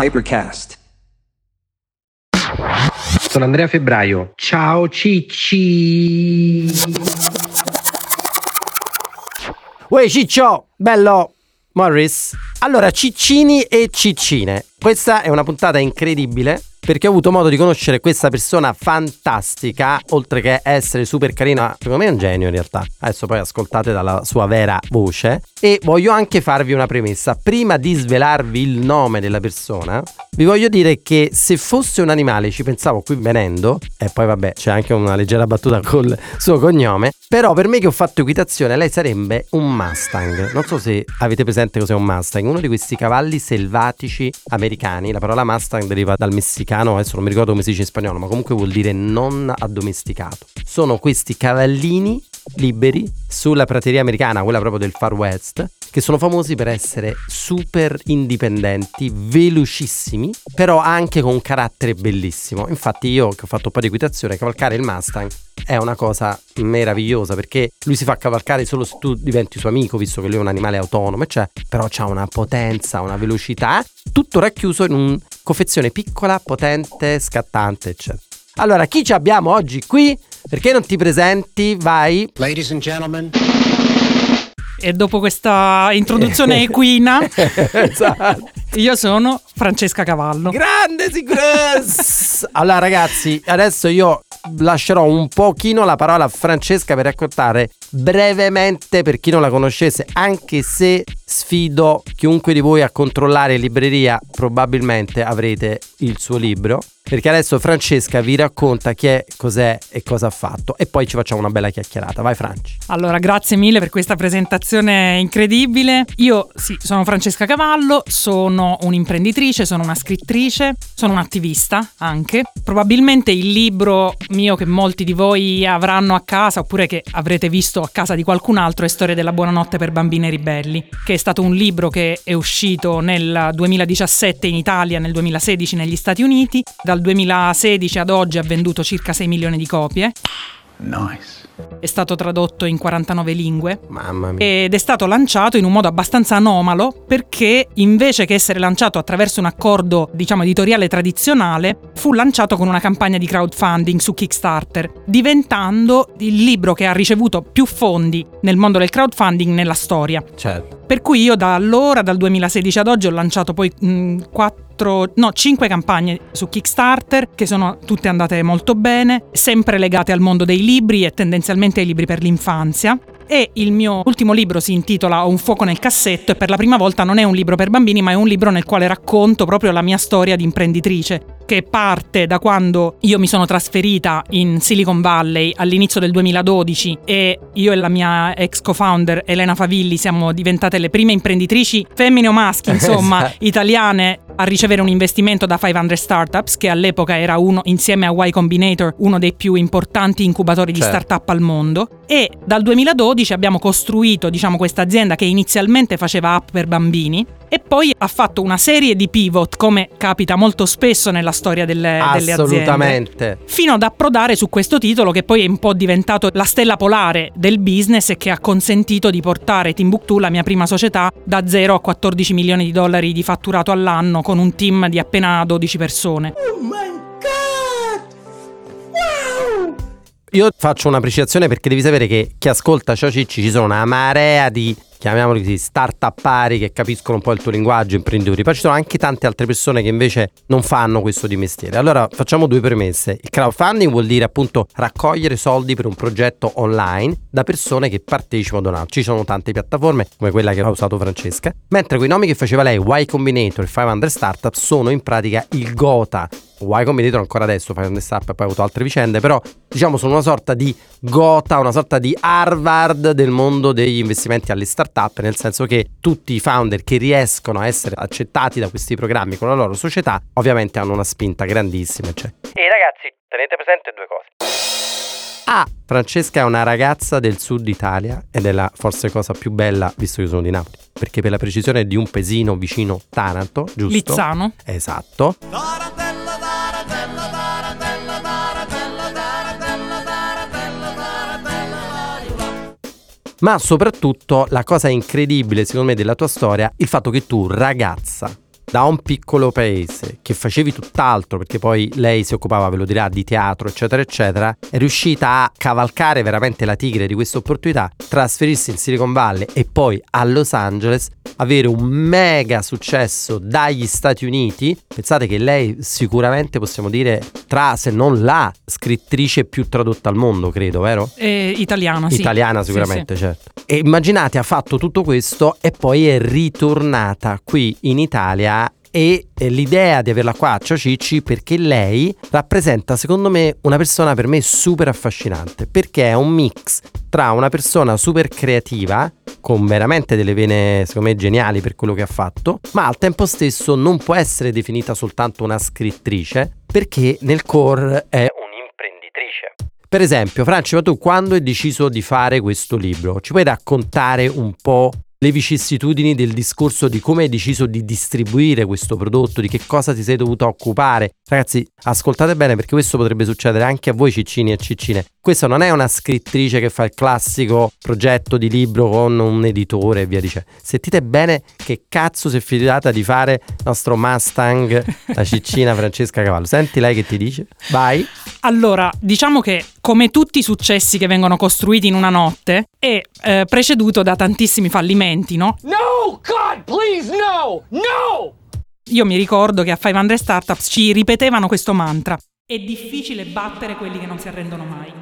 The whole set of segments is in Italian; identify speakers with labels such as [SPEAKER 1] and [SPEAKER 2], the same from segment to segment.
[SPEAKER 1] Hypercast.
[SPEAKER 2] Sono Andrea Febbraio. Ciao Cicci.
[SPEAKER 3] Uè Ciccio, bello Morris. Allora, ciccini e ciccine. Questa è una puntata incredibile perché ho avuto modo di conoscere questa persona fantastica, oltre che essere super carina, secondo me è un genio in realtà. Adesso poi ascoltate dalla sua vera voce. E voglio anche farvi una premessa. Prima di svelarvi il nome della persona, vi voglio dire che se fosse un animale, ci pensavo qui venendo, e poi vabbè c'è anche una leggera battuta col suo cognome, però per me che ho fatto equitazione lei sarebbe un Mustang. Non so se avete presente cos'è un Mustang, uno di questi cavalli selvatici americani. La parola Mustang deriva dal messicano adesso non mi ricordo come si dice in spagnolo, ma comunque vuol dire non addomesticato. Sono questi cavallini liberi sulla prateria americana, quella proprio del Far West, che sono famosi per essere super indipendenti, velocissimi, però anche con un carattere bellissimo. Infatti io che ho fatto un po' di equitazione, cavalcare il Mustang è una cosa meravigliosa perché lui si fa cavalcare solo se tu diventi suo amico, visto che lui è un animale autonomo, cioè, però ha una potenza, una velocità, tutto racchiuso in una confezione piccola, potente, scattante, eccetera. Allora, chi ci abbiamo oggi qui? Perché non ti presenti? Vai.
[SPEAKER 4] Ladies and gentlemen.
[SPEAKER 5] E dopo questa introduzione equina, esatto. io sono Francesca Cavallo.
[SPEAKER 3] Grande Sigres! allora ragazzi, adesso io lascerò un pochino la parola a Francesca per raccontare brevemente per chi non la conoscesse, anche se sfido chiunque di voi a controllare libreria, probabilmente avrete il suo libro perché adesso Francesca vi racconta chi è, cos'è e cosa ha fatto e poi ci facciamo una bella chiacchierata. Vai Franci.
[SPEAKER 5] Allora, grazie mille per questa presentazione incredibile. Io sì, sono Francesca Cavallo, sono un'imprenditrice, sono una scrittrice, sono un'attivista anche. Probabilmente il libro mio che molti di voi avranno a casa oppure che avrete visto a casa di qualcun altro è Storia della buonanotte per bambine ribelli, che è stato un libro che è uscito nel 2017 in Italia, nel 2016 negli Stati Uniti, dal dal 2016 ad oggi ha venduto circa 6 milioni di copie.
[SPEAKER 4] Nice.
[SPEAKER 5] È stato tradotto in 49 lingue.
[SPEAKER 3] Mamma mia.
[SPEAKER 5] Ed è stato lanciato in un modo abbastanza anomalo perché invece che essere lanciato attraverso un accordo, diciamo, editoriale tradizionale, fu lanciato con una campagna di crowdfunding su Kickstarter, diventando il libro che ha ricevuto più fondi nel mondo del crowdfunding nella storia.
[SPEAKER 3] Certo.
[SPEAKER 5] Per cui io da allora, dal 2016 ad oggi, ho lanciato poi mh, 4, no, 5 campagne su Kickstarter che sono tutte andate molto bene, sempre legate al mondo dei libri e tendenzialmente ai libri per l'infanzia. E il mio ultimo libro si intitola Ho un fuoco nel cassetto e per la prima volta non è un libro per bambini, ma è un libro nel quale racconto proprio la mia storia di imprenditrice che parte da quando io mi sono trasferita in Silicon Valley all'inizio del 2012 e io e la mia ex co-founder Elena Favilli siamo diventate le prime imprenditrici femmine o maschi, insomma, esatto. italiane a ricevere un investimento da 500 Startups, che all'epoca era uno, insieme a Y Combinator, uno dei più importanti incubatori di certo. startup al mondo. E dal 2012 abbiamo costruito, diciamo, questa azienda che inizialmente faceva app per bambini e poi ha fatto una serie di pivot, come capita molto spesso nella storia delle, delle aziende.
[SPEAKER 3] Assolutamente.
[SPEAKER 5] Fino ad approdare su questo titolo che poi è un po' diventato la stella polare del business e che ha consentito di portare Timbuktu, la mia prima società, da 0 a 14 milioni di dollari di fatturato all'anno con un team di appena 12 persone. Oh my god!
[SPEAKER 3] Wow! Io faccio una precisazione perché devi sapere che chi ascolta Ciao Cicci ci sono una marea di chiamiamoli così, start-upari che capiscono un po' il tuo linguaggio, imprenditori. Poi ci sono anche tante altre persone che invece non fanno questo di mestiere. Allora facciamo due premesse. Il crowdfunding vuol dire appunto raccogliere soldi per un progetto online da persone che partecipano donando. Ci sono tante piattaforme come quella che ha usato Francesca, mentre quei nomi che faceva lei, Y Combinator e 500 Startup, sono in pratica il Gota Y Combinator ancora adesso fa un startup e poi ha avuto altre vicende, però diciamo sono una sorta di gota, una sorta di Harvard del mondo degli investimenti alle startup, nel senso che tutti i founder che riescono a essere accettati da questi programmi con la loro società ovviamente hanno una spinta grandissima. Cioè.
[SPEAKER 6] E ragazzi, tenete presente due cose.
[SPEAKER 3] A. Francesca è una ragazza del sud Italia ed è la forse cosa più bella visto che io sono di Napoli, perché per la precisione è di un pesino vicino Taranto, giusto?
[SPEAKER 5] Lizzano.
[SPEAKER 3] Esatto. Ma soprattutto la cosa incredibile secondo me della tua storia, il fatto che tu ragazza da un piccolo paese che facevi tutt'altro, perché poi lei si occupava, ve lo dirà, di teatro, eccetera, eccetera, è riuscita a cavalcare veramente la tigre di questa opportunità, trasferirsi in Silicon Valley e poi a Los Angeles, avere un mega successo dagli Stati Uniti. Pensate che lei sicuramente possiamo dire tra se non la scrittrice più tradotta al mondo, credo, vero?
[SPEAKER 5] Eh, italiana, sì.
[SPEAKER 3] Italiana
[SPEAKER 5] Sì,
[SPEAKER 3] sicuramente, certo. E immaginate, ha fatto tutto questo e poi è ritornata qui in Italia e l'idea di averla qua a Ciao Cicci perché lei rappresenta secondo me una persona per me super affascinante perché è un mix tra una persona super creativa con veramente delle vene secondo me geniali per quello che ha fatto ma al tempo stesso non può essere definita soltanto una scrittrice perché nel core è. Per esempio, Franci, ma tu quando hai deciso di fare questo libro, ci puoi raccontare un po' le vicissitudini del discorso di come hai deciso di distribuire questo prodotto, di che cosa ti sei dovuto occupare? Ragazzi, ascoltate bene perché questo potrebbe succedere anche a voi ciccini e ciccine. Questa non è una scrittrice che fa il classico progetto di libro con un editore e via dicendo. Sentite bene che cazzo si è fidata di fare il nostro Mustang, la ciccina Francesca Cavallo. Senti lei che ti dice? Vai.
[SPEAKER 5] Allora, diciamo che come tutti i successi che vengono costruiti in una notte, è eh, preceduto da tantissimi fallimenti, no?
[SPEAKER 1] No! God, please, no! No!
[SPEAKER 5] Io mi ricordo che a 500 Startups ci ripetevano questo mantra. È difficile battere quelli che non si arrendono mai.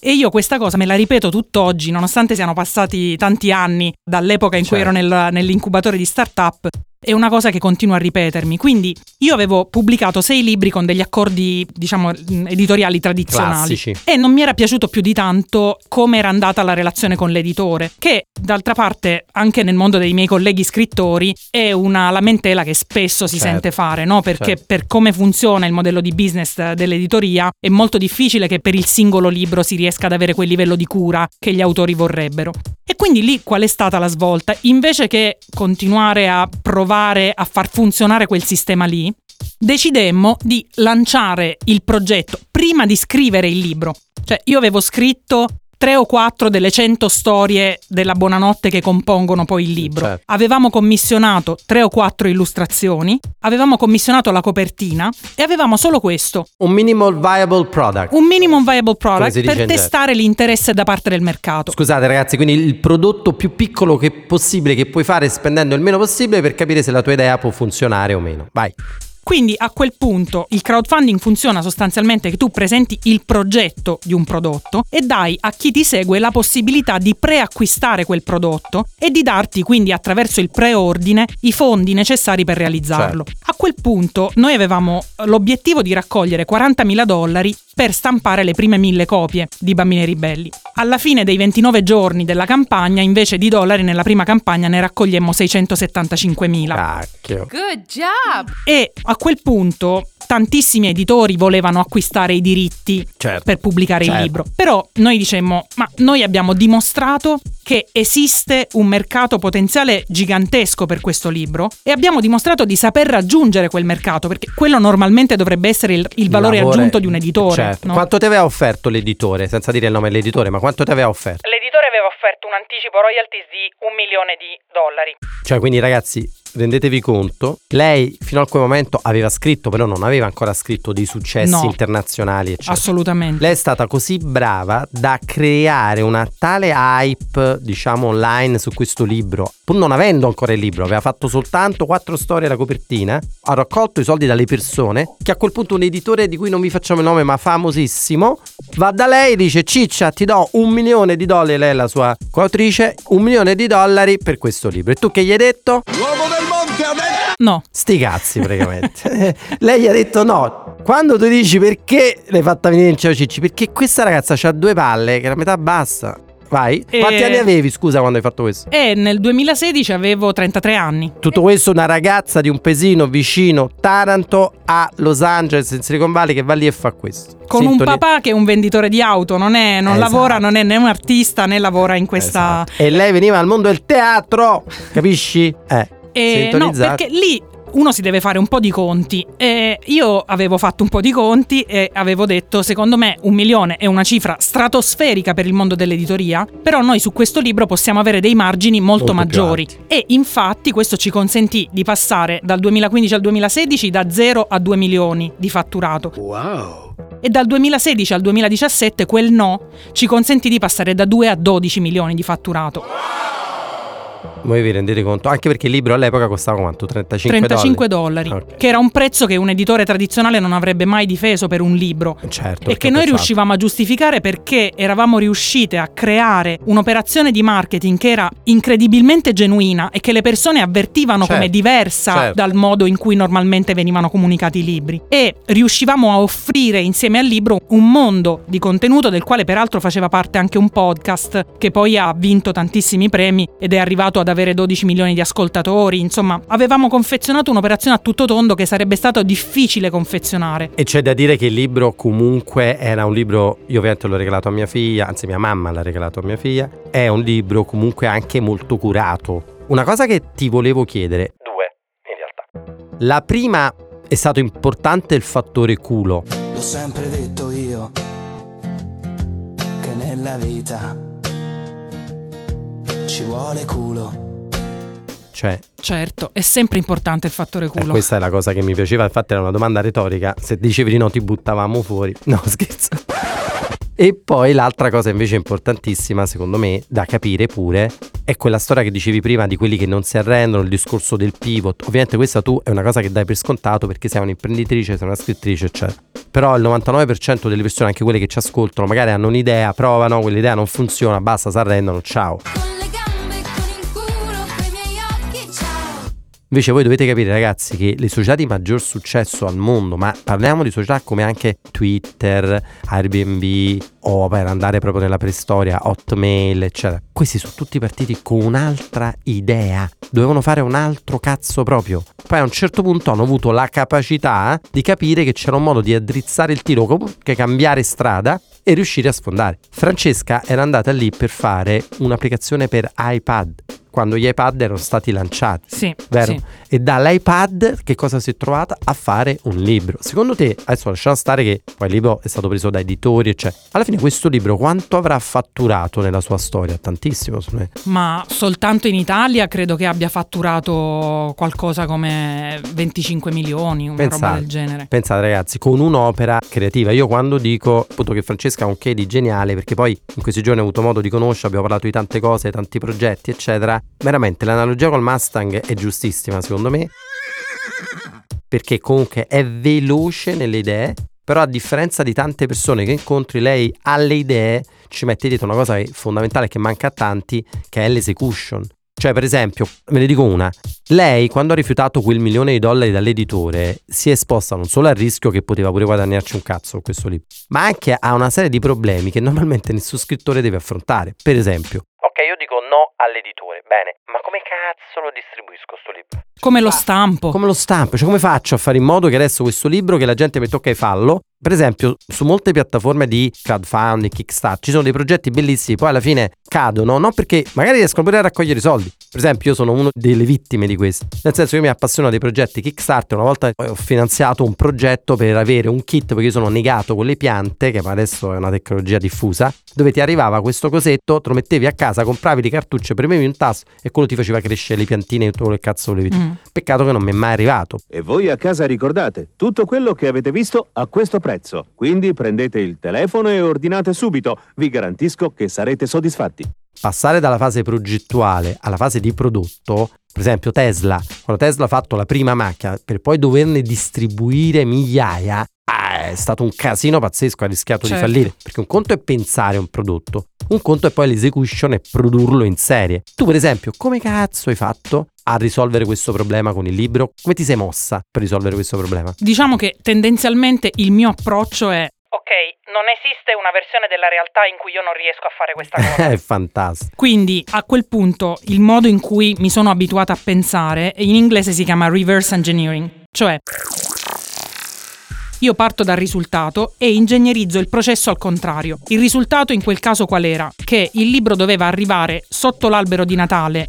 [SPEAKER 5] E io questa cosa me la ripeto tutt'oggi, nonostante siano passati tanti anni dall'epoca in cui
[SPEAKER 3] Certo.
[SPEAKER 5] ero nel- nell'incubatore di startup. È una cosa che continua a ripetermi. Quindi io avevo pubblicato sei libri con degli accordi, diciamo, mh, editoriali tradizionali.
[SPEAKER 3] Classici.
[SPEAKER 5] E non mi era piaciuto più di tanto come era andata la relazione con l'editore, che d'altra parte anche nel mondo dei miei colleghi scrittori è una lamentela che spesso si
[SPEAKER 3] Certo.
[SPEAKER 5] sente fare, no? Perché
[SPEAKER 3] Certo.
[SPEAKER 5] per come funziona il modello di business dell'editoria è molto difficile che per il singolo libro si riesca ad avere quel livello di cura che gli autori vorrebbero. E quindi lì qual è stata la svolta? Invece che continuare a provare a far funzionare quel sistema lì, decidemmo di lanciare il progetto prima di scrivere il libro. Cioè, io avevo scritto tre o quattro delle cento storie della Buonanotte che compongono poi il libro.
[SPEAKER 3] Certo.
[SPEAKER 5] Avevamo commissionato tre o quattro illustrazioni, avevamo commissionato la copertina e avevamo solo questo,
[SPEAKER 3] Un minimal viable product.
[SPEAKER 5] un minimum viable product per testare l'interesse da parte del mercato.
[SPEAKER 3] Scusate ragazzi, quindi il prodotto più piccolo che possibile che puoi fare spendendo il meno possibile per capire se la tua idea può funzionare o meno. Vai.
[SPEAKER 5] Quindi a quel punto il crowdfunding funziona sostanzialmente che tu presenti il progetto di un prodotto e dai a chi ti segue la possibilità di preacquistare quel prodotto e di darti quindi attraverso il preordine i fondi necessari per realizzarlo. A quel punto noi avevamo l'obiettivo di raccogliere 40.000 dollari per stampare le prime mille copie di Bambini Ribelli. Alla fine dei 29 giorni della campagna, invece di dollari nella prima campagna ne raccogliemmo 675.000.
[SPEAKER 3] Cacchio.
[SPEAKER 7] Good job!
[SPEAKER 5] E a quel punto tantissimi editori volevano acquistare i diritti
[SPEAKER 3] Certo.
[SPEAKER 5] per pubblicare
[SPEAKER 3] Certo.
[SPEAKER 5] il libro. Però noi dicemmo, ma noi abbiamo dimostrato che esiste un mercato potenziale gigantesco per questo libro e abbiamo dimostrato di saper raggiungere quel mercato, perché quello normalmente dovrebbe essere il, il valore
[SPEAKER 3] Lavora-
[SPEAKER 5] aggiunto di un editore.
[SPEAKER 3] Certo.
[SPEAKER 5] no?
[SPEAKER 3] Quanto ti aveva offerto l'editore? Senza dire il nome dell'editore, ma quanto ti aveva offerto?
[SPEAKER 5] L'editore aveva offerto un anticipo royalties di un milione di dollari.
[SPEAKER 3] Cioè, quindi ragazzi, rendetevi conto, lei fino a quel momento aveva scritto, però non aveva ancora scritto dei successi
[SPEAKER 5] No.
[SPEAKER 3] internazionali, eccetera.
[SPEAKER 5] Assolutamente.
[SPEAKER 3] Lei è stata così brava da creare una tale hype, diciamo, online su questo libro, pur non avendo ancora il libro, aveva fatto soltanto quattro storie alla copertina, ha raccolto i soldi dalle persone, che a quel punto un editore di cui non vi facciamo il nome, ma famosissimo, va da lei e dice Ciccia, ti do un milione di dollari, lei è la sua coautrice, un milione di dollari per questo libro. E tu che gli hai detto?
[SPEAKER 5] No.
[SPEAKER 3] Sti cazzi praticamente. Lei gli ha detto no. Quando tu dici perché l'hai fatta venire in Ciao Cicci? Perché questa ragazza ha due palle che la metà bassa. Vai.
[SPEAKER 5] E-
[SPEAKER 3] Quanti anni avevi, scusa, quando hai fatto questo?
[SPEAKER 5] E nel 2016 avevo 33 anni.
[SPEAKER 3] Tutto questo una ragazza di un paesino vicino Taranto a Los Angeles in Silicon Valley che va lì e fa questo.
[SPEAKER 5] Con
[SPEAKER 3] Sintoni-
[SPEAKER 5] un papà che è un venditore di auto, non, è, non
[SPEAKER 3] Esatto.
[SPEAKER 5] lavora, non è né un artista né lavora in questa...
[SPEAKER 3] Esatto. E lei veniva al mondo del teatro, capisci? Eh.
[SPEAKER 5] Eh, no, perché lì uno si deve fare un po' di conti. E io avevo fatto un po' di conti e avevo detto, secondo me un milione è una cifra stratosferica per il mondo dell'editoria, però noi su questo libro possiamo avere dei margini molto,
[SPEAKER 3] Molto
[SPEAKER 5] maggiori. E infatti questo ci consentì di passare dal 2015 al 2016 da 0 a 2 milioni di fatturato.
[SPEAKER 4] Wow.
[SPEAKER 5] E dal 2016 al 2017 quel no ci consentì di passare da 2 a 12 milioni di fatturato.
[SPEAKER 3] Voi vi rendete conto? Anche perché il libro all'epoca costava quanto? 35,
[SPEAKER 5] 35 dollari,
[SPEAKER 3] Ok.
[SPEAKER 5] che era un prezzo che un editore tradizionale non avrebbe mai difeso per un libro.
[SPEAKER 3] Certo.
[SPEAKER 5] E che noi riuscivamo a giustificare perché eravamo riuscite a creare un'operazione di marketing che era incredibilmente genuina e che le persone avvertivano
[SPEAKER 3] Certo,
[SPEAKER 5] come diversa
[SPEAKER 3] certo.
[SPEAKER 5] dal modo in cui normalmente venivano comunicati i libri. E riuscivamo a offrire insieme al libro un mondo di contenuto del quale peraltro faceva parte anche un podcast che poi ha vinto tantissimi premi ed è arrivato ad avere 12 milioni di ascoltatori. Insomma, avevamo confezionato un'operazione a tutto tondo che sarebbe stato difficile confezionare.
[SPEAKER 3] E c'è da dire che il libro comunque era un libro, io ovviamente l'ho regalato a mia figlia, anzi mia mamma l'ha regalato a mia figlia, è un libro comunque anche molto curato. Una cosa che ti volevo chiedere,
[SPEAKER 6] Due, in realtà.
[SPEAKER 3] la prima è stato importante il fattore culo,
[SPEAKER 7] L'ho sempre detto io che nella vita ci vuole culo.
[SPEAKER 3] Cioè
[SPEAKER 5] Certo, è sempre importante il fattore
[SPEAKER 3] eh,
[SPEAKER 5] culo.
[SPEAKER 3] questa è la cosa che mi piaceva, infatti era una domanda retorica, se dicevi di no ti buttavamo fuori, no scherzo. E poi l'altra cosa invece importantissima, secondo me, da capire pure, è quella storia che dicevi prima di quelli che non si arrendono, il discorso del pivot. Ovviamente questa tu è una cosa che dai per scontato perché sei un'imprenditrice, sei una scrittrice, eccetera. Però il 99% delle persone, anche quelle che ci ascoltano, magari hanno un'idea, provano, quell'idea non funziona, basta, si arrendono,
[SPEAKER 8] ciao.
[SPEAKER 3] Invece voi dovete capire ragazzi che le società di maggior successo al mondo, ma parliamo di società come anche Twitter, Airbnb o per andare proprio nella preistoria, Hotmail, eccetera. Questi sono tutti partiti con un'altra idea, dovevano fare un altro cazzo proprio. Poi a un certo punto hanno avuto la capacità di capire che c'era un modo di addrizzare il tiro, comunque cambiare strada e riuscire a sfondare. Francesca era andata lì per fare un'applicazione per iPad quando gli iPad erano stati lanciati.
[SPEAKER 5] Sì,
[SPEAKER 3] Vero?
[SPEAKER 5] sì.
[SPEAKER 3] E dall'iPad che cosa si è trovata? A fare un libro. Secondo te, adesso lasciamo stare che poi il libro è stato preso da editori, eccetera. Alla fine questo libro quanto avrà fatturato nella sua storia? Tantissimo, secondo me.
[SPEAKER 5] Ma soltanto in Italia credo che abbia fatturato qualcosa come 25 milioni, una roba
[SPEAKER 3] Pensate.
[SPEAKER 5] del genere.
[SPEAKER 3] Pensate ragazzi, con un'opera creativa. Io quando dico appunto che Francesca ha un che di geniale, perché poi in questi giorni ho avuto modo di conoscere, abbiamo parlato di tante cose, tanti progetti, eccetera. Veramente l'analogia col Mustang è giustissima, secondo me. Perché comunque è veloce nelle idee, però a differenza di tante persone che incontri, lei alle idee ci mette dietro una cosa che è fondamentale che manca a tanti, che è l'execution. Cioè, per esempio, ve ne dico una. Lei, quando ha rifiutato quel milione di dollari dall'editore, si è esposta non solo al rischio che poteva pure guadagnarci un cazzo con questo libro, ma anche a una serie di problemi che normalmente nessun scrittore deve affrontare. Per esempio,
[SPEAKER 6] Ok, io dico no all'editore. Bene, ma come cazzo lo distribuisco sto libro?
[SPEAKER 5] Come lo stampo.
[SPEAKER 3] come lo stampo, cioè come faccio a fare in modo che adesso questo libro che la gente mi tocca e fallo, per esempio su molte piattaforme di crowdfunding, Kickstarter, ci sono dei progetti bellissimi, poi alla fine cadono, non perché magari riescono pure a raccogliere i soldi. Per esempio io sono una delle vittime di questo, nel senso che io mi appassiono dei progetti Kickstarter, una volta ho finanziato un progetto per avere un kit, perché io sono negato con le piante, che adesso è una tecnologia diffusa, dove ti arrivava questo cosetto, te lo mettevi a casa, compravi le cartucce, premevi un tasto e quello ti faceva crescere le piantine e tutto quello che cazzo volevi.
[SPEAKER 5] Mm.
[SPEAKER 3] Peccato che non mi è mai arrivato.
[SPEAKER 9] E voi a casa ricordate, tutto quello che avete visto a questo prezzo. Quindi prendete il telefono e ordinate subito. Vi garantisco che sarete soddisfatti.
[SPEAKER 3] passare dalla fase progettuale alla fase di prodotto, per esempio Tesla, quando Tesla ha fatto la prima macchina per poi doverne distribuire migliaia, ah, è stato un casino pazzesco, ha rischiato
[SPEAKER 5] Certo.
[SPEAKER 3] di fallire, perché un conto è pensare un prodotto, un conto è poi l'execution e produrlo in serie. Tu per esempio, come cazzo hai fatto a risolvere questo problema con il libro? Come ti sei mossa per risolvere questo problema?
[SPEAKER 5] Diciamo che tendenzialmente il mio approccio è
[SPEAKER 10] Ok, non esiste una versione della realtà in cui io non riesco a fare questa cosa.
[SPEAKER 3] è fantastico.
[SPEAKER 5] Quindi a quel punto il modo in cui mi sono abituata a pensare in inglese si chiama reverse engineering, cioè io parto dal risultato e ingegnerizzo il processo al contrario. Il risultato in quel caso qual era? Che il libro doveva arrivare sotto l'albero di Natale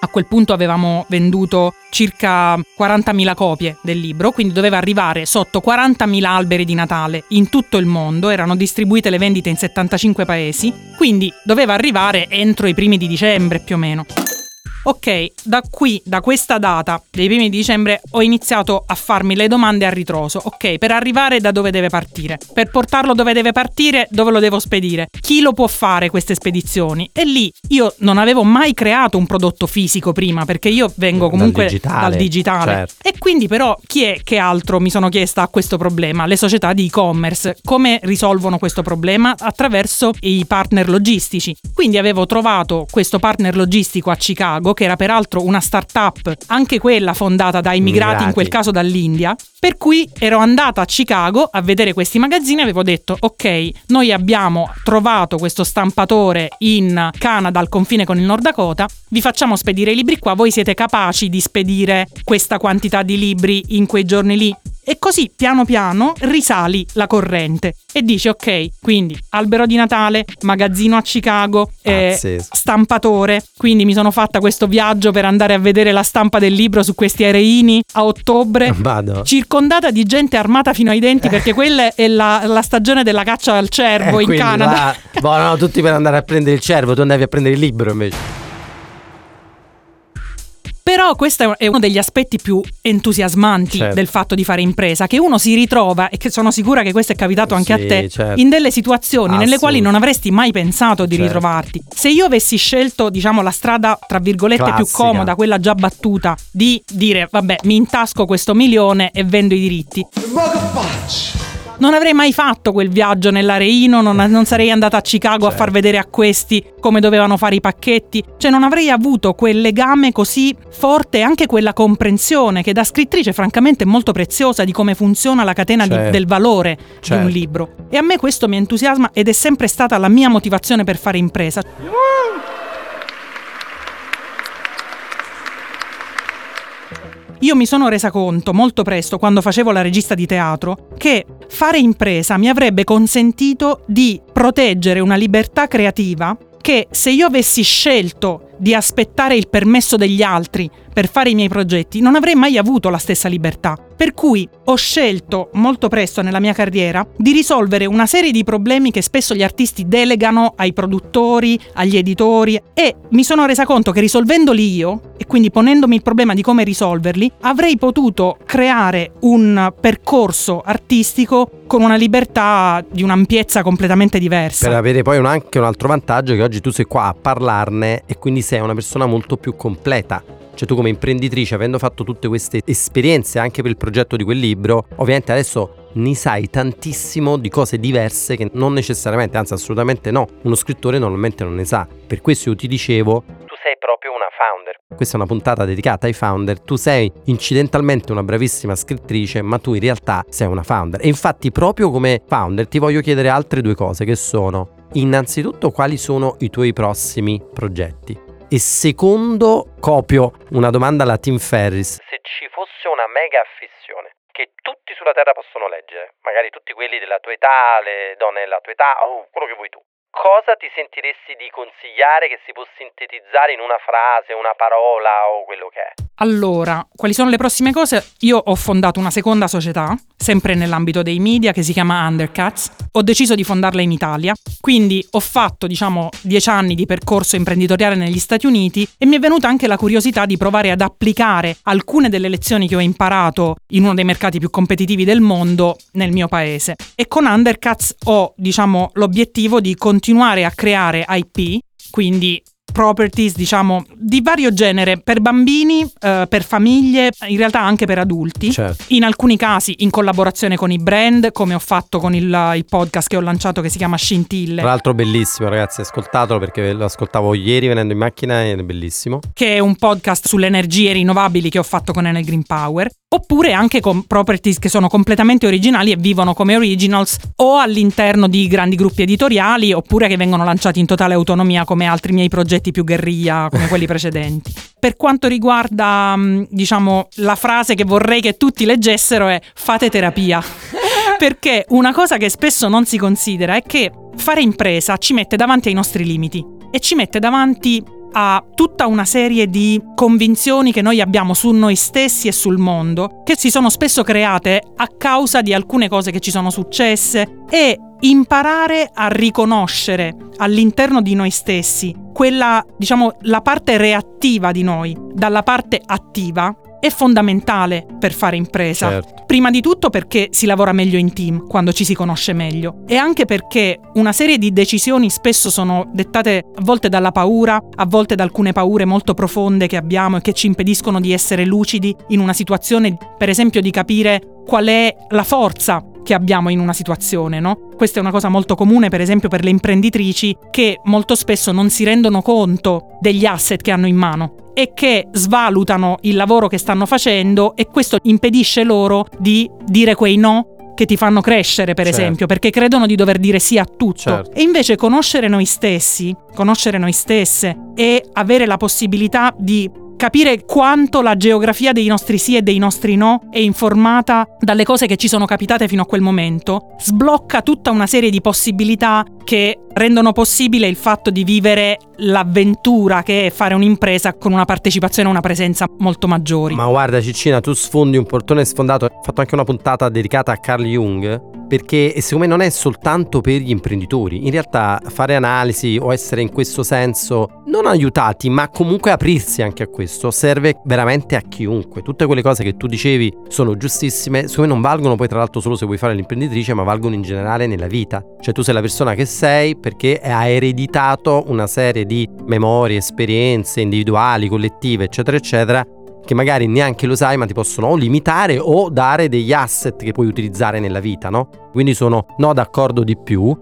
[SPEAKER 5] A quel punto avevamo venduto circa 40.000 copie del libro, quindi doveva arrivare sotto 40.000 alberi di Natale in tutto il mondo, erano distribuite le vendite in 75 paesi, quindi doveva arrivare entro i primi di dicembre più o meno. Ok, da qui, da questa data dei primi di dicembre, ho iniziato a farmi le domande a ritroso. Ok, per arrivare da dove deve partire? Per portarlo dove deve partire, dove lo devo spedire? Chi lo può fare queste spedizioni? E lì io non avevo mai creato un prodotto fisico prima, perché io vengo comunque
[SPEAKER 3] Dal digitale,
[SPEAKER 5] dal digitale.
[SPEAKER 3] certo.
[SPEAKER 5] E quindi però chi è che altro mi sono chiesta a questo problema? Le società di e-commerce. Come risolvono questo problema? Attraverso i partner logistici. Quindi avevo trovato questo partner logistico a Chicago, che era peraltro una startup, anche quella fondata da immigrati, in
[SPEAKER 3] Immigrati.
[SPEAKER 5] quel caso dall'India. Per cui ero andata a Chicago a vedere questi magazzini e avevo detto: Ok, noi abbiamo trovato questo stampatore in Canada al confine con il Nord Dakota, vi facciamo spedire i libri qua, voi siete capaci di spedire questa quantità di libri in quei giorni lì? E così piano piano risali la corrente e dici ok, quindi albero di Natale, magazzino a Chicago, eh, stampatore, quindi mi sono fatta questo viaggio per andare a vedere la stampa del libro su questi aereini a ottobre.
[SPEAKER 3] Vado.
[SPEAKER 5] Circondata di gente armata fino ai denti perché quella è la, la stagione della caccia al cervo
[SPEAKER 3] Eh,
[SPEAKER 5] in Canada.
[SPEAKER 3] là, boh, no, tutti per andare a prendere il cervo, tu andavi a prendere il libro invece.
[SPEAKER 5] Però questo è uno degli aspetti più entusiasmanti
[SPEAKER 3] Certo.
[SPEAKER 5] del fatto di fare impresa, che uno si ritrova, e che sono sicura che questo è capitato anche
[SPEAKER 3] Sì,
[SPEAKER 5] a te,
[SPEAKER 3] certo.
[SPEAKER 5] in delle situazioni nelle quali non avresti mai pensato di
[SPEAKER 3] Certo.
[SPEAKER 5] ritrovarti. Se io avessi scelto, diciamo, la strada, tra virgolette, più
[SPEAKER 3] Classica.
[SPEAKER 5] comoda, quella già battuta, di dire, vabbè, mi intasco questo milione e vendo i diritti. Non avrei mai fatto quel viaggio nell'areino, non, non sarei andata a Chicago a
[SPEAKER 3] Certo.
[SPEAKER 5] far vedere a questi come dovevano fare i pacchetti, cioè non avrei avuto quel legame così forte e anche quella comprensione che da scrittrice francamente è molto preziosa di come funziona la catena di-
[SPEAKER 3] Certo.
[SPEAKER 5] del valore di
[SPEAKER 3] Certo.
[SPEAKER 5] un libro. E a me questo mi entusiasma ed è sempre stata la mia motivazione per fare impresa. Io mi sono resa conto molto presto, quando facevo la regista di teatro, che fare impresa mi avrebbe consentito di proteggere una libertà creativa che se io avessi scelto di aspettare il permesso degli altri per fare i miei progetti, non avrei mai avuto la stessa libertà. Per cui ho scelto molto presto nella mia carriera di risolvere una serie di problemi che spesso gli artisti delegano ai produttori, agli editori e mi sono resa conto che risolvendoli io e quindi ponendomi il problema di come risolverli, avrei potuto creare un percorso artistico con una libertà di un'ampiezza completamente diversa.
[SPEAKER 3] Per avere poi un- anche un altro vantaggio che oggi tu sei qua a parlarne e quindi sei una persona molto più completa. Cioè tu come imprenditrice, avendo fatto tutte queste esperienze anche per il progetto di quel libro, ovviamente adesso ne sai tantissimo di cose diverse che non necessariamente, anzi assolutamente no, uno scrittore normalmente non ne sa. Per questo io ti dicevo,
[SPEAKER 6] Tu sei proprio una founder.
[SPEAKER 3] questa è una puntata dedicata ai founder, tu sei incidentalmente una bravissima scrittrice, ma tu in realtà sei una founder. E infatti proprio come founder ti voglio chiedere altre due cose che sono, innanzitutto quali sono i tuoi prossimi progetti? E secondo, copio una domanda alla Tim Ferris.
[SPEAKER 6] Se ci fosse una mega affissione che tutti sulla Terra possono leggere, magari tutti quelli della tua età, le donne della tua età, o quello che vuoi tu, cosa ti sentiresti di consigliare che si può sintetizzare in una frase, una parola o quello che è?
[SPEAKER 5] Allora, quali sono le prossime cose? Io ho fondato una seconda società, sempre nell'ambito dei media, che si chiama Undercuts. Ho deciso di fondarla in Italia, quindi ho fatto, diciamo, dieci anni di percorso imprenditoriale negli Stati Uniti e mi è venuta anche la curiosità di provare ad applicare alcune delle lezioni che ho imparato in uno dei mercati più competitivi del mondo nel mio paese. E con Undercuts ho, diciamo, l'obiettivo di continuare a creare IP, quindi properties, diciamo, di vario genere, per bambini, eh, per famiglie, in realtà anche per adulti.
[SPEAKER 3] Certo.
[SPEAKER 5] In alcuni casi in collaborazione con i brand, come ho fatto con il, il podcast che ho lanciato che si chiama Scintille.
[SPEAKER 3] Tra l'altro bellissimo ragazzi, ascoltatelo perché lo ascoltavo ieri venendo in macchina ed è bellissimo.
[SPEAKER 5] che è un podcast sulle energie rinnovabili che ho fatto con Enel Green Power, oppure anche con properties che sono completamente originali e vivono come originals o all'interno di grandi gruppi editoriali, oppure che vengono lanciati in totale autonomia come altri miei progetti più guerriglia come quelli precedenti. Per quanto riguarda, mh, diciamo, la frase che vorrei che tutti leggessero è fate terapia. Perché una cosa che spesso non si considera è che fare impresa ci mette davanti ai nostri limiti e ci mette davanti a tutta una serie di convinzioni che noi abbiamo su noi stessi e sul mondo, che si sono spesso create a causa di alcune cose che ci sono successe e imparare a riconoscere all'interno di noi stessi quella, diciamo, la parte reattiva di noi dalla parte attiva è fondamentale per fare impresa.
[SPEAKER 3] Certo.
[SPEAKER 5] Prima di tutto perché si lavora meglio in team quando ci si conosce meglio e anche perché una serie di decisioni spesso sono dettate a volte dalla paura, a volte da alcune paure molto profonde che abbiamo e che ci impediscono di essere lucidi in una situazione, per esempio di capire qual è la forza che abbiamo in una situazione, no? Questa è una cosa molto comune, per esempio, per le imprenditrici che molto spesso non si rendono conto degli asset che hanno in mano e che svalutano il lavoro che stanno facendo e questo impedisce loro di dire quei no che ti fanno crescere, per
[SPEAKER 3] Certo.
[SPEAKER 5] esempio, perché credono di dover dire sì a tutto.
[SPEAKER 3] Certo.
[SPEAKER 5] E invece conoscere noi stessi, conoscere noi stesse e avere la possibilità di capire quanto la geografia dei nostri sì e dei nostri no è informata dalle cose che ci sono capitate fino a quel momento, sblocca tutta una serie di possibilità che rendono possibile il fatto di vivere l'avventura che è fare un'impresa con una partecipazione e una presenza molto maggiori.
[SPEAKER 3] Ma guarda Ciccina, tu sfondi un portone sfondato. Ho fatto anche una puntata dedicata a Carl Jung. Perché secondo me non è soltanto per gli imprenditori. In realtà fare analisi o essere in questo senso non aiutati, ma comunque aprirsi anche a questo serve veramente a chiunque. Tutte quelle cose che tu dicevi sono giustissime, secondo me non valgono poi tra l'altro solo se vuoi fare l'imprenditrice, ma valgono in generale nella vita. Cioè tu sei la persona che sei perché hai ereditato una serie di memorie, esperienze individuali, collettive, eccetera, eccetera, che magari neanche lo sai, ma ti possono o limitare o dare degli asset che puoi utilizzare nella vita, no? Quindi sono no d'accordo di più.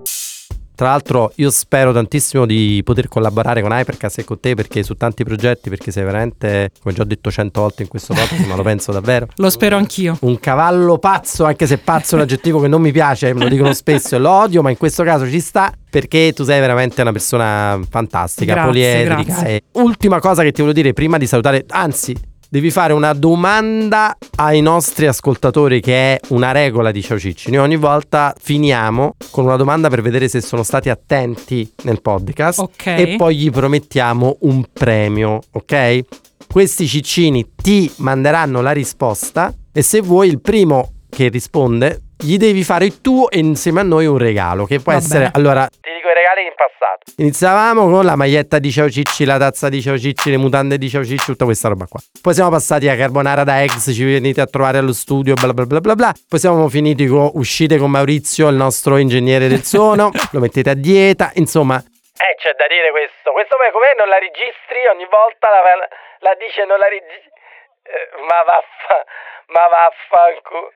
[SPEAKER 3] Tra l'altro io spero tantissimo di poter collaborare con Hypercast e con te perché su tanti progetti, perché sei veramente, come già ho detto cento volte in questo podcast, ma lo penso davvero.
[SPEAKER 5] Lo spero anch'io.
[SPEAKER 3] Un cavallo pazzo, anche se pazzo è un aggettivo che non mi piace, me lo dicono spesso e lo odio, ma in questo caso ci sta perché tu sei veramente una persona fantastica,
[SPEAKER 5] Grazie,
[SPEAKER 3] poliedrica.
[SPEAKER 5] grazie.
[SPEAKER 3] E ultima cosa che ti voglio dire prima di salutare, anzi, devi fare una domanda ai nostri ascoltatori che è una regola di Ciao Cicci. Noi ogni volta finiamo con una domanda per vedere se sono stati attenti nel podcast
[SPEAKER 5] Ok.
[SPEAKER 3] e poi gli promettiamo un premio, ok? Questi ciccini ti manderanno la risposta e se vuoi il primo che risponde gli devi fare tu e insieme a noi un regalo che può
[SPEAKER 5] Va
[SPEAKER 3] essere
[SPEAKER 5] bene.
[SPEAKER 3] allora
[SPEAKER 6] Ti dico i regali in passato.
[SPEAKER 3] Iniziavamo con la maglietta di Ciao Cicci, la tazza di Ciao Cicci, le mutande di Ciao Cicci, tutta questa roba qua. Poi siamo passati a Carbonara da ex, ci venite a trovare allo studio, bla bla bla bla bla. Poi siamo finiti con uscite con Maurizio, il nostro ingegnere del suono, lo mettete a dieta, insomma,
[SPEAKER 6] Eh, c'è da dire questo. Questo poi com'è? Non la registri ogni volta? La, la, la dice non la registri? ma vaffa... Ma vaffanculo.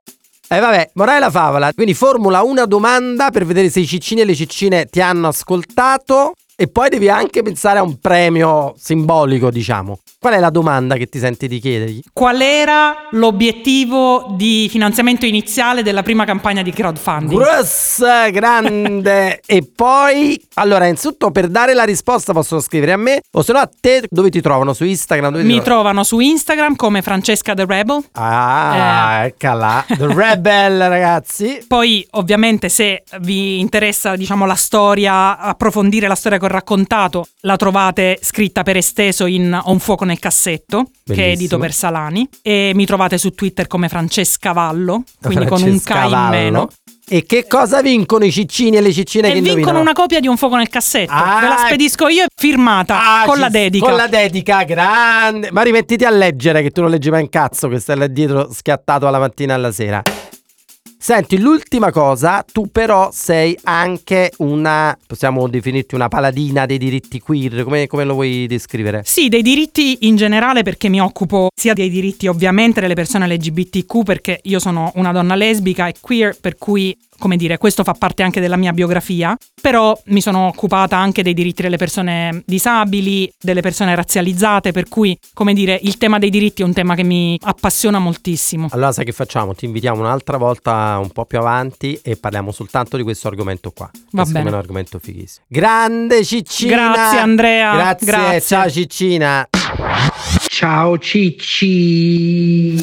[SPEAKER 3] E vabbè, morale la favola. Quindi formula una domanda per vedere se i ciccini e le ciccine ti hanno ascoltato. E poi devi anche pensare a un premio simbolico, diciamo. Qual è la domanda che ti senti di chiedergli?
[SPEAKER 5] Qual era l'obiettivo di finanziamento iniziale della prima campagna di crowdfunding?
[SPEAKER 3] Grossa, grande. e poi, allora, innanzitutto per dare la risposta possono scrivere a me o se no a te dove ti trovano? Su Instagram?
[SPEAKER 5] Mi
[SPEAKER 3] trovano?
[SPEAKER 5] trovano su Instagram come Francesca The Rebel.
[SPEAKER 3] Ah, eccola. The Rebel, ragazzi.
[SPEAKER 5] Poi, ovviamente, se vi interessa, diciamo, la storia, approfondire la storia che ho raccontato, la trovate scritta per esteso in Ho un fuoco nel cassetto, che è
[SPEAKER 3] Bellissimo.
[SPEAKER 5] edito per Salani. E mi trovate su Twitter come Francescavallo, quindi con un K
[SPEAKER 3] Francesca
[SPEAKER 5] in
[SPEAKER 3] Vallo.
[SPEAKER 5] meno.
[SPEAKER 3] E che cosa vincono i ciccini e le ciccine
[SPEAKER 5] E
[SPEAKER 3] che
[SPEAKER 5] vincono
[SPEAKER 3] indovinano?
[SPEAKER 5] una copia di Un fuoco nel cassetto.
[SPEAKER 3] Ah,
[SPEAKER 5] Ve la spedisco io firmata
[SPEAKER 3] Ah,
[SPEAKER 5] con la dedica.
[SPEAKER 3] Con la dedica, grande. Ma rimettiti a leggere che tu non leggi mai un cazzo, che stai là dietro schiattato alla mattina e alla sera. Senti, l'ultima cosa, tu però sei anche una, possiamo definirti una paladina dei diritti queer, come, come lo vuoi descrivere?
[SPEAKER 5] Sì, dei diritti in generale perché mi occupo sia dei diritti ovviamente delle persone LGBTQ perché io sono una donna lesbica e queer per cui come dire, questo fa parte anche della mia biografia, però mi sono occupata anche dei diritti delle persone disabili, delle persone razzializzate, per cui, come dire, il tema dei diritti è un tema che mi appassiona moltissimo.
[SPEAKER 3] Allora sai che facciamo? Ti invitiamo un'altra volta un po' più avanti e parliamo soltanto di questo argomento qua.
[SPEAKER 5] Va bene.
[SPEAKER 3] è un argomento fighissimo. Grande Ciccina!
[SPEAKER 5] Grazie, Andrea.
[SPEAKER 3] Grazie,
[SPEAKER 5] Grazie.
[SPEAKER 3] ciao Ciccina!
[SPEAKER 2] Ciao Cicci.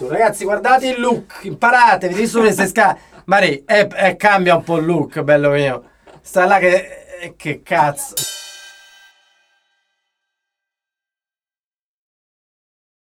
[SPEAKER 3] Su, ragazzi, guardate il look, imparate, vedete su queste scale. Mari, eh, eh, cambia un po' il look, bello mio. Sta là che Eh, che cazzo.